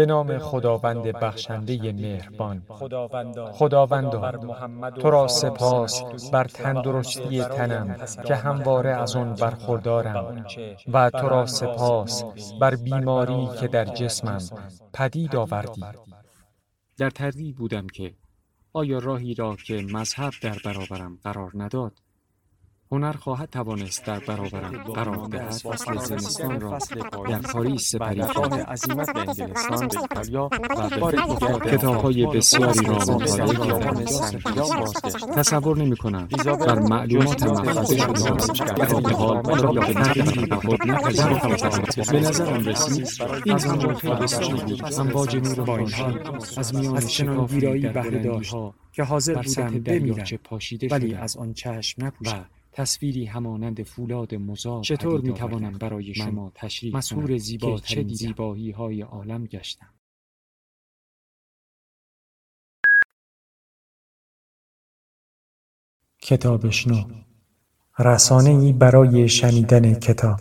به نام خداوند بخشنده مهربان خداوندا تو را سپاس بر تندرستی تنم که همواره از آن برخوردارم و تو را سپاس بر بیماری که در جسمم پدید آوردی در تردید بودم که آیا راهی را که مذهب در برابرم قرار نداد هنر خواهد توانست در برابرم قرار دهد. فصل زمستان را در پاریس سپری کرد عظیمت به انگلستان به ایتالیا و به کتابهای بسیاری را مطالعه کردم تصور نمی کنم بر معلومات محفظه شده در این حال را به تغییری به خود نپذیرفتم به نظرم رسید این زمان بسیاری بود امواج نور با این حال از میان شکاف بهره که حاضر بودم بمیرم ولی از آن چشم نپوشم تصویری همانند فولاد مزار چطور می توانم برای شما تشریح مسهور زیبا چه زیبایی های عالم گشتم. کتابشنو رسانه ای برای شنیدن کتاب.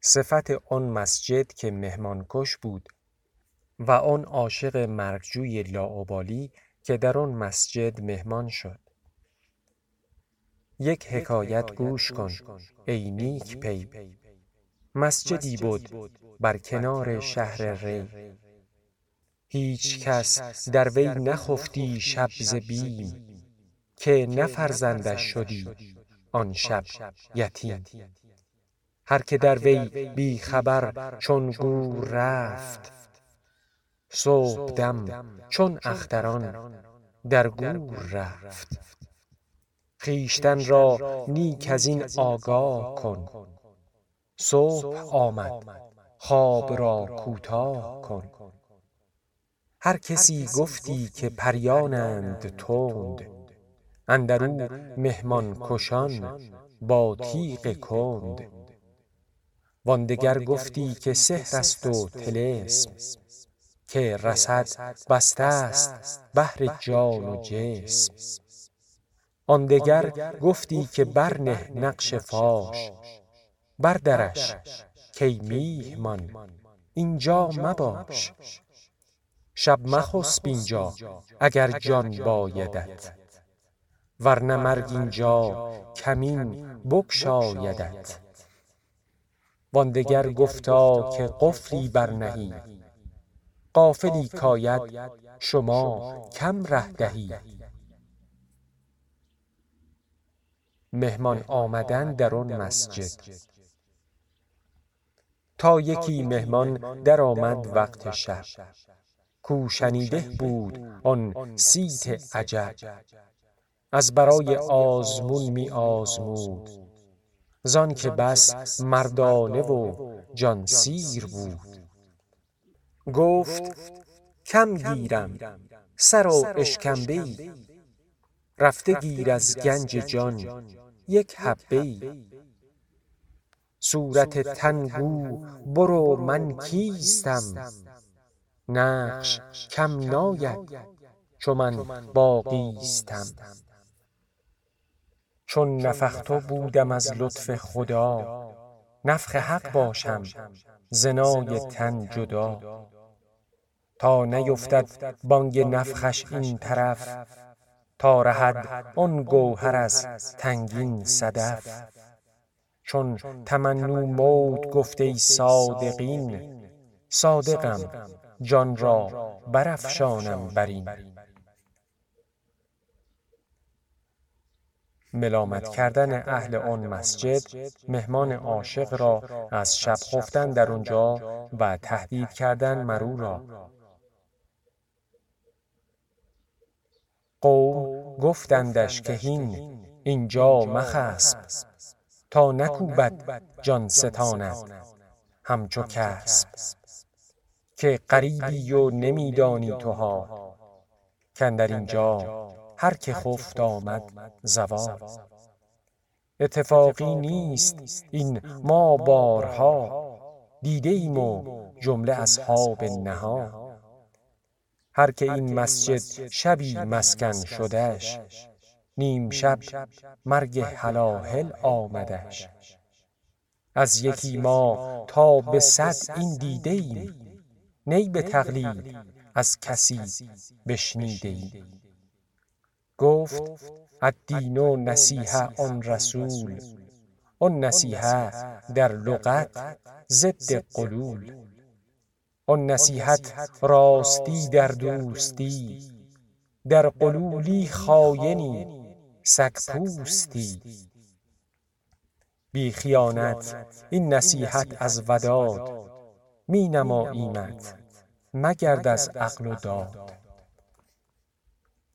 صفت آن مسجد که مهمانکش بود و آن عاشق مرگجوی لاابالی که در آن مسجد مهمان شد. یک حکایت گوش کن ای نیک پی. مسجدی بود بر کنار شهر ری. هیچ کس در وی نخفتی شب ز بیم که نه فرزندش شدی آن شب یتیم. هر که در وی بی خبر چون گور رفت. صبحدم چون اختران در گور رفت. خویشتن را نیک از این آگاه کن. صبح آمد خواب را کوتاه کن. هر کسی گفتی که پریانند تند اندر او مهمان کشان با تیغ کند. وان دگر گفتی که سحر است و طلسم که رسد بسته است بهر جان و جسم. آن دگر گفتی که برنه نقش فاش بردرش کای میهمان اینجا مباش. شب مخسب اینجا اگر جان بایدت. ورنه مرگ اینجا کمین بگشایدت. وان دگر گفتا که قفلی برنهی غافلی کاید شما کم ره دهی. مهمان آمدن در آن مسجد. تا یکی مهمان درآمد وقت شب. کو شنیده بود آن صیت عجب. از برای آزمون می آزمود. زانک بس مردانه و جان سیر بود. گفت کم گیرم. سر و اشکمبه رفته گیر از گنج جان. یک حبه ای. صورت تن گو برو من کیستم؟ نقش کم ناید چو من باقیستم. چون نفخت بودم از لطف خدا نفخ حق باشم ز نای تن جدا. تا نیفتد بانگ نفخش این طرف. تا رهد آن گوهر از تنگین صدف. چون تمنوا موت گفت ای صادقین صادقم جان را برافشانم بر این. ملامت کردن اهل آن مسجد مهمان عاشق را از شب خفتن در آنجا و تهدید کردن مر او را. قوم گفتندش که هین اینجا مخسب تا نکوبد جان ستانت همچو کسب که غریبی و نمی دانی تو ها کاندر اینجا هر که خفت آمد زوال. اتفاقی نیست این ما بارها دیده ایم و جمله اصحاب نهان هر که این مسجد شبی مسکن شدش نیم شب مرگ هلاهل آمدش از یکی ما تا به صد این دیده ایم. نی به تقلید از کسی بشنیده ای گفت الدین و نصیحه آن رسول. آن نصیحه در لغت ضد قلول. آن نصیحت راستی در دوستی در قلولی خاینی سگ پوستی. بی خیانت این نصیحت از وداد می نماییمت مگرد از عقل و داد.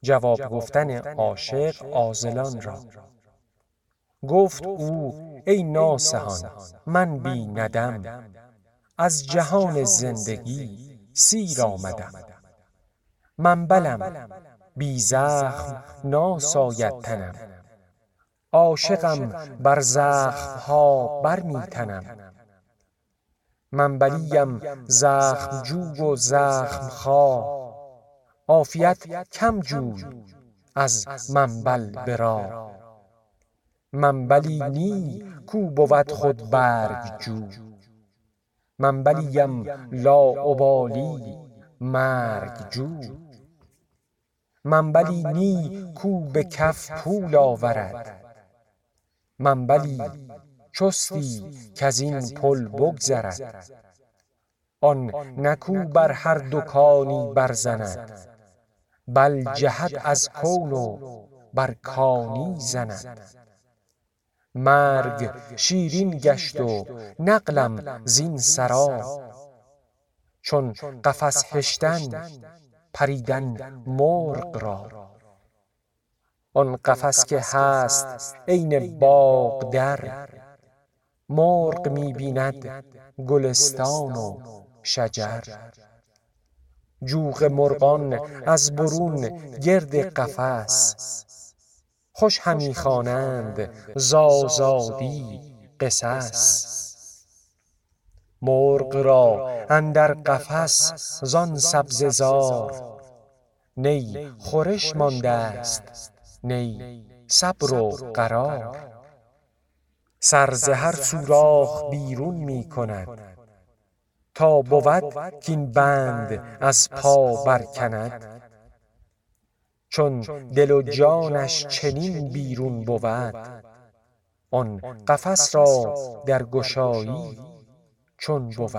جواب گفتن عاشق عازلان را. گفت او ای ناصحان من بی ندم. از جهان زندگی سیر آمدم. من بلم بی زخم ناساید تنم عاشقم بر زخم ها بر می تنم منبلیم زخم جو و زخم خواه عافیت کم جوی از منبل برا. منبلی نی کو بود خود برگ جو. منبلیم لاابالی مرگ جو. منبلی نی کو به کف پول آورد. منبلی چستی کز این پل بگذرد. آن نه کو بر هر دکانی برزند. بل جهد از کون و بر کانی زند. مرگ شیرین گشت و نقلم زین سرا. چون قفس هشتن پریدن مرغ را. آن قفس که هست عین باغ در. مرغ می بیند گلستان و شجر. جوق مرغان از برون گرد قفس. خوش همی خوانند ز آزادی قصص. مرغ را اندر قفس زان سبزه زار. نی خورش مانده ست نی صبر و قرار. سر ز هر سوراخ بیرون می کند. تا بود کاین بند از پا برکند. چون دل و جانش چنین بیرون بود. آن قفس را در گشایی چون بود.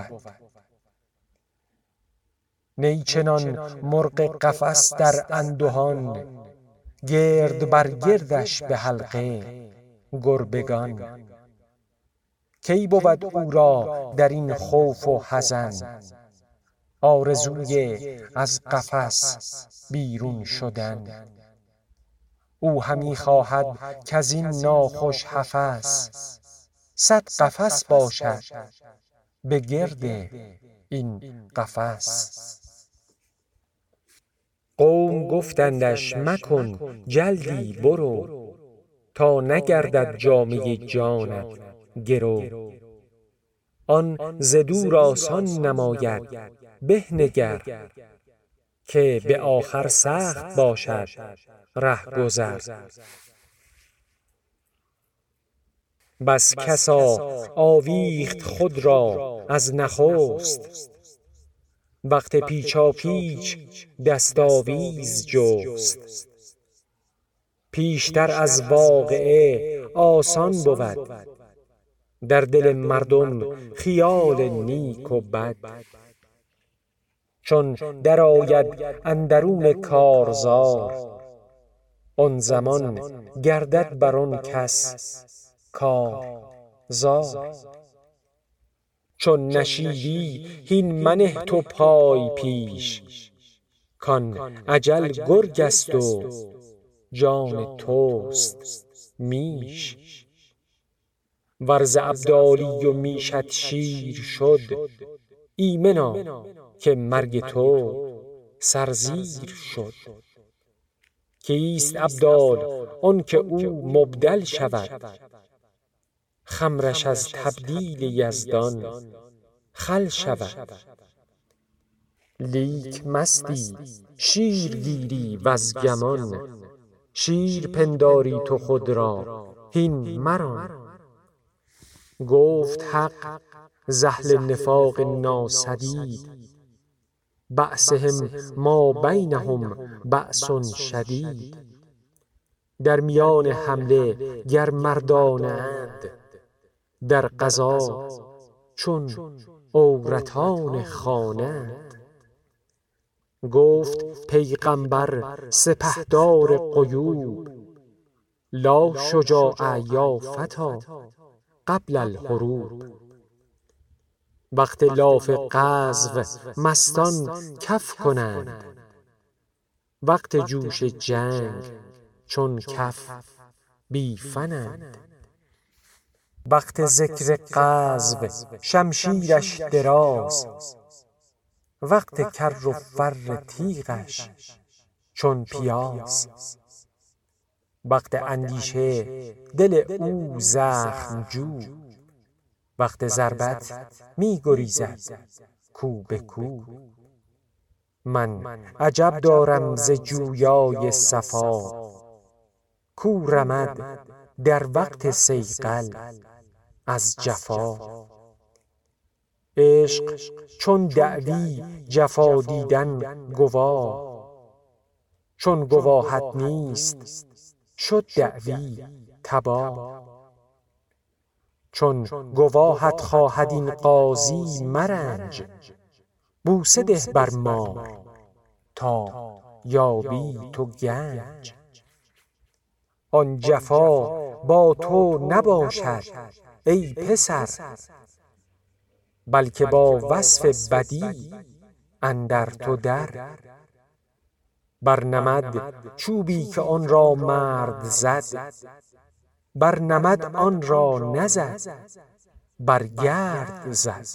نی چنان مرغ قفس در اندهان گرد بر گردش به حلقه گربگان. کی بود او را در این خوف و حزن؟ آرزوی از قفس بیرون شدن. او همی خواهد کز این ناخوش قفس. صد قفس باشد به گرد این قفس. قوم گفتندش مکن جلدی برو. تا نگردد جامه جانت. گرو. آن ز دور آسان نماید. به نگر که به آخر سخت باشد رهگذر بس کسا آویخت خود را از نخست. وقت پیچاپیچ دست آویز جست. پیشتر از واقعه آسان بود. در دل مردم خیال نیک و بد. چون درآید اندرون کارزار. آن زمان گردد بر آن کس کارزار. چون نشیبی هین منه تو پای پیش کان اجل گرگ است و جان توست میش. ور ز ابدالی و میشت شیر شد ایمنا که مرگ تو سرزیر شد. کیست ابدال؟ آنک او مبدل شود. خمرش از تبدیل یزدان. خل شود. لیک مستی. شیر گیری وز گمان. شیر پنداری تو خود را. هین مران. گفت حق ز اهل نفاق ناسدید. بعثهم ما بینهم بعث شدید. در میان حمله گر مردانند در قضا چون عورتان خانند گفت پیغمبر سپهدار غیوب لا شجاع یا فتی قبل الحروب. وقت لاف غزو مستان کف کنند. وقت جوش جنگ چون کف بی فنند وقت ذکر غزو شمشیرش دراز. وقت کر و فر تیغش چون پیاز. وقت اندیشه دل او زخم جو. وقت ضربت می گریزد کو به کو من عجب دارم ز جویای صفا. کو رمد در وقت صیقل از جفا. عشق چون دعوی جفا دیدن گواه. چون گواهت نیست شد دعوی تباه. چون گواهت خواهد این قاضی مرنج. بوسه ده بر مار تا یابی تو گنج. آن جفا با تو نباشد ای پسر بلکه با وصف بدی اندر تو در. بر نمد چوبی که آن را مرد زد بر نمد آن را نزد بر گرد زد.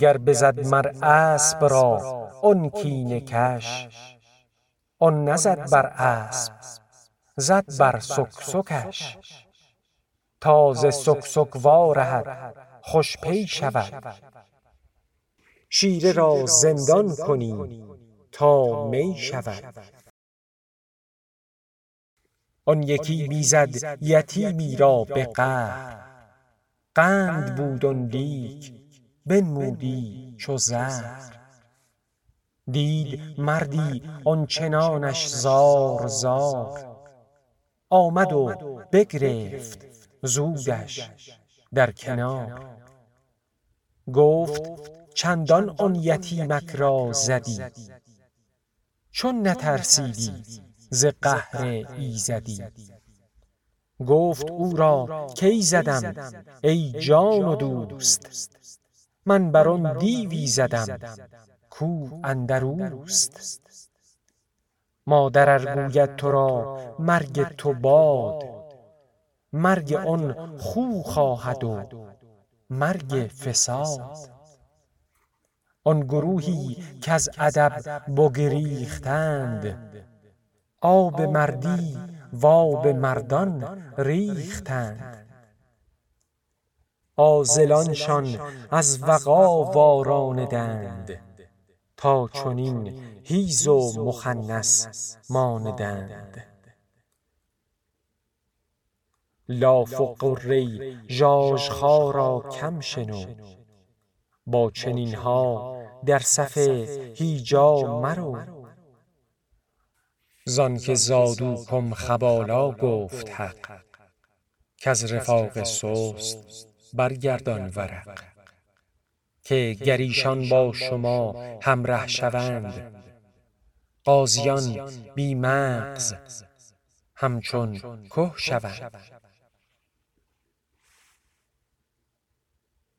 گر بزد مر اسب را آن کینه کش. آن نزد بر اسب زد بر سکسکش. تا ز سکسک وارهد خوش پی شود. شیره را زندان کنی تا می شود. آن یکی می زد یتیمی را به قهر. قند بود آن لیک. بنمودی چو زهر. دید مردی آن چنانش زار زار. آمد و بگرفت زودش در کنار. گفت چندان آن یتیمک را زدی. چون نترسیدی. ز قهر ایزدی. گفت او را کی زدم؟ ای جان و دوست. من بر آن دیوی زدم. کو اندر اوست؟ مادر ار گوید تو را مرگ تو باد. مرگ آن خو خواهد و مرگ فساد. آن گروهی کز ادب بگریختند. آب مردی و آب مردان ریختند. عاذلانشان از وغا واراندند تا چنین حیز و مخنث ماندند. لاف و غره ژاژخا را کم شنو. با چنین ها در صف هیجا مرو. زانک زادوکم خبالا گفت حق. کز رفاق سست برگردان ورق. که گر ایشان با شما همره شوند. غازیان بی مغز. همچون که شوند.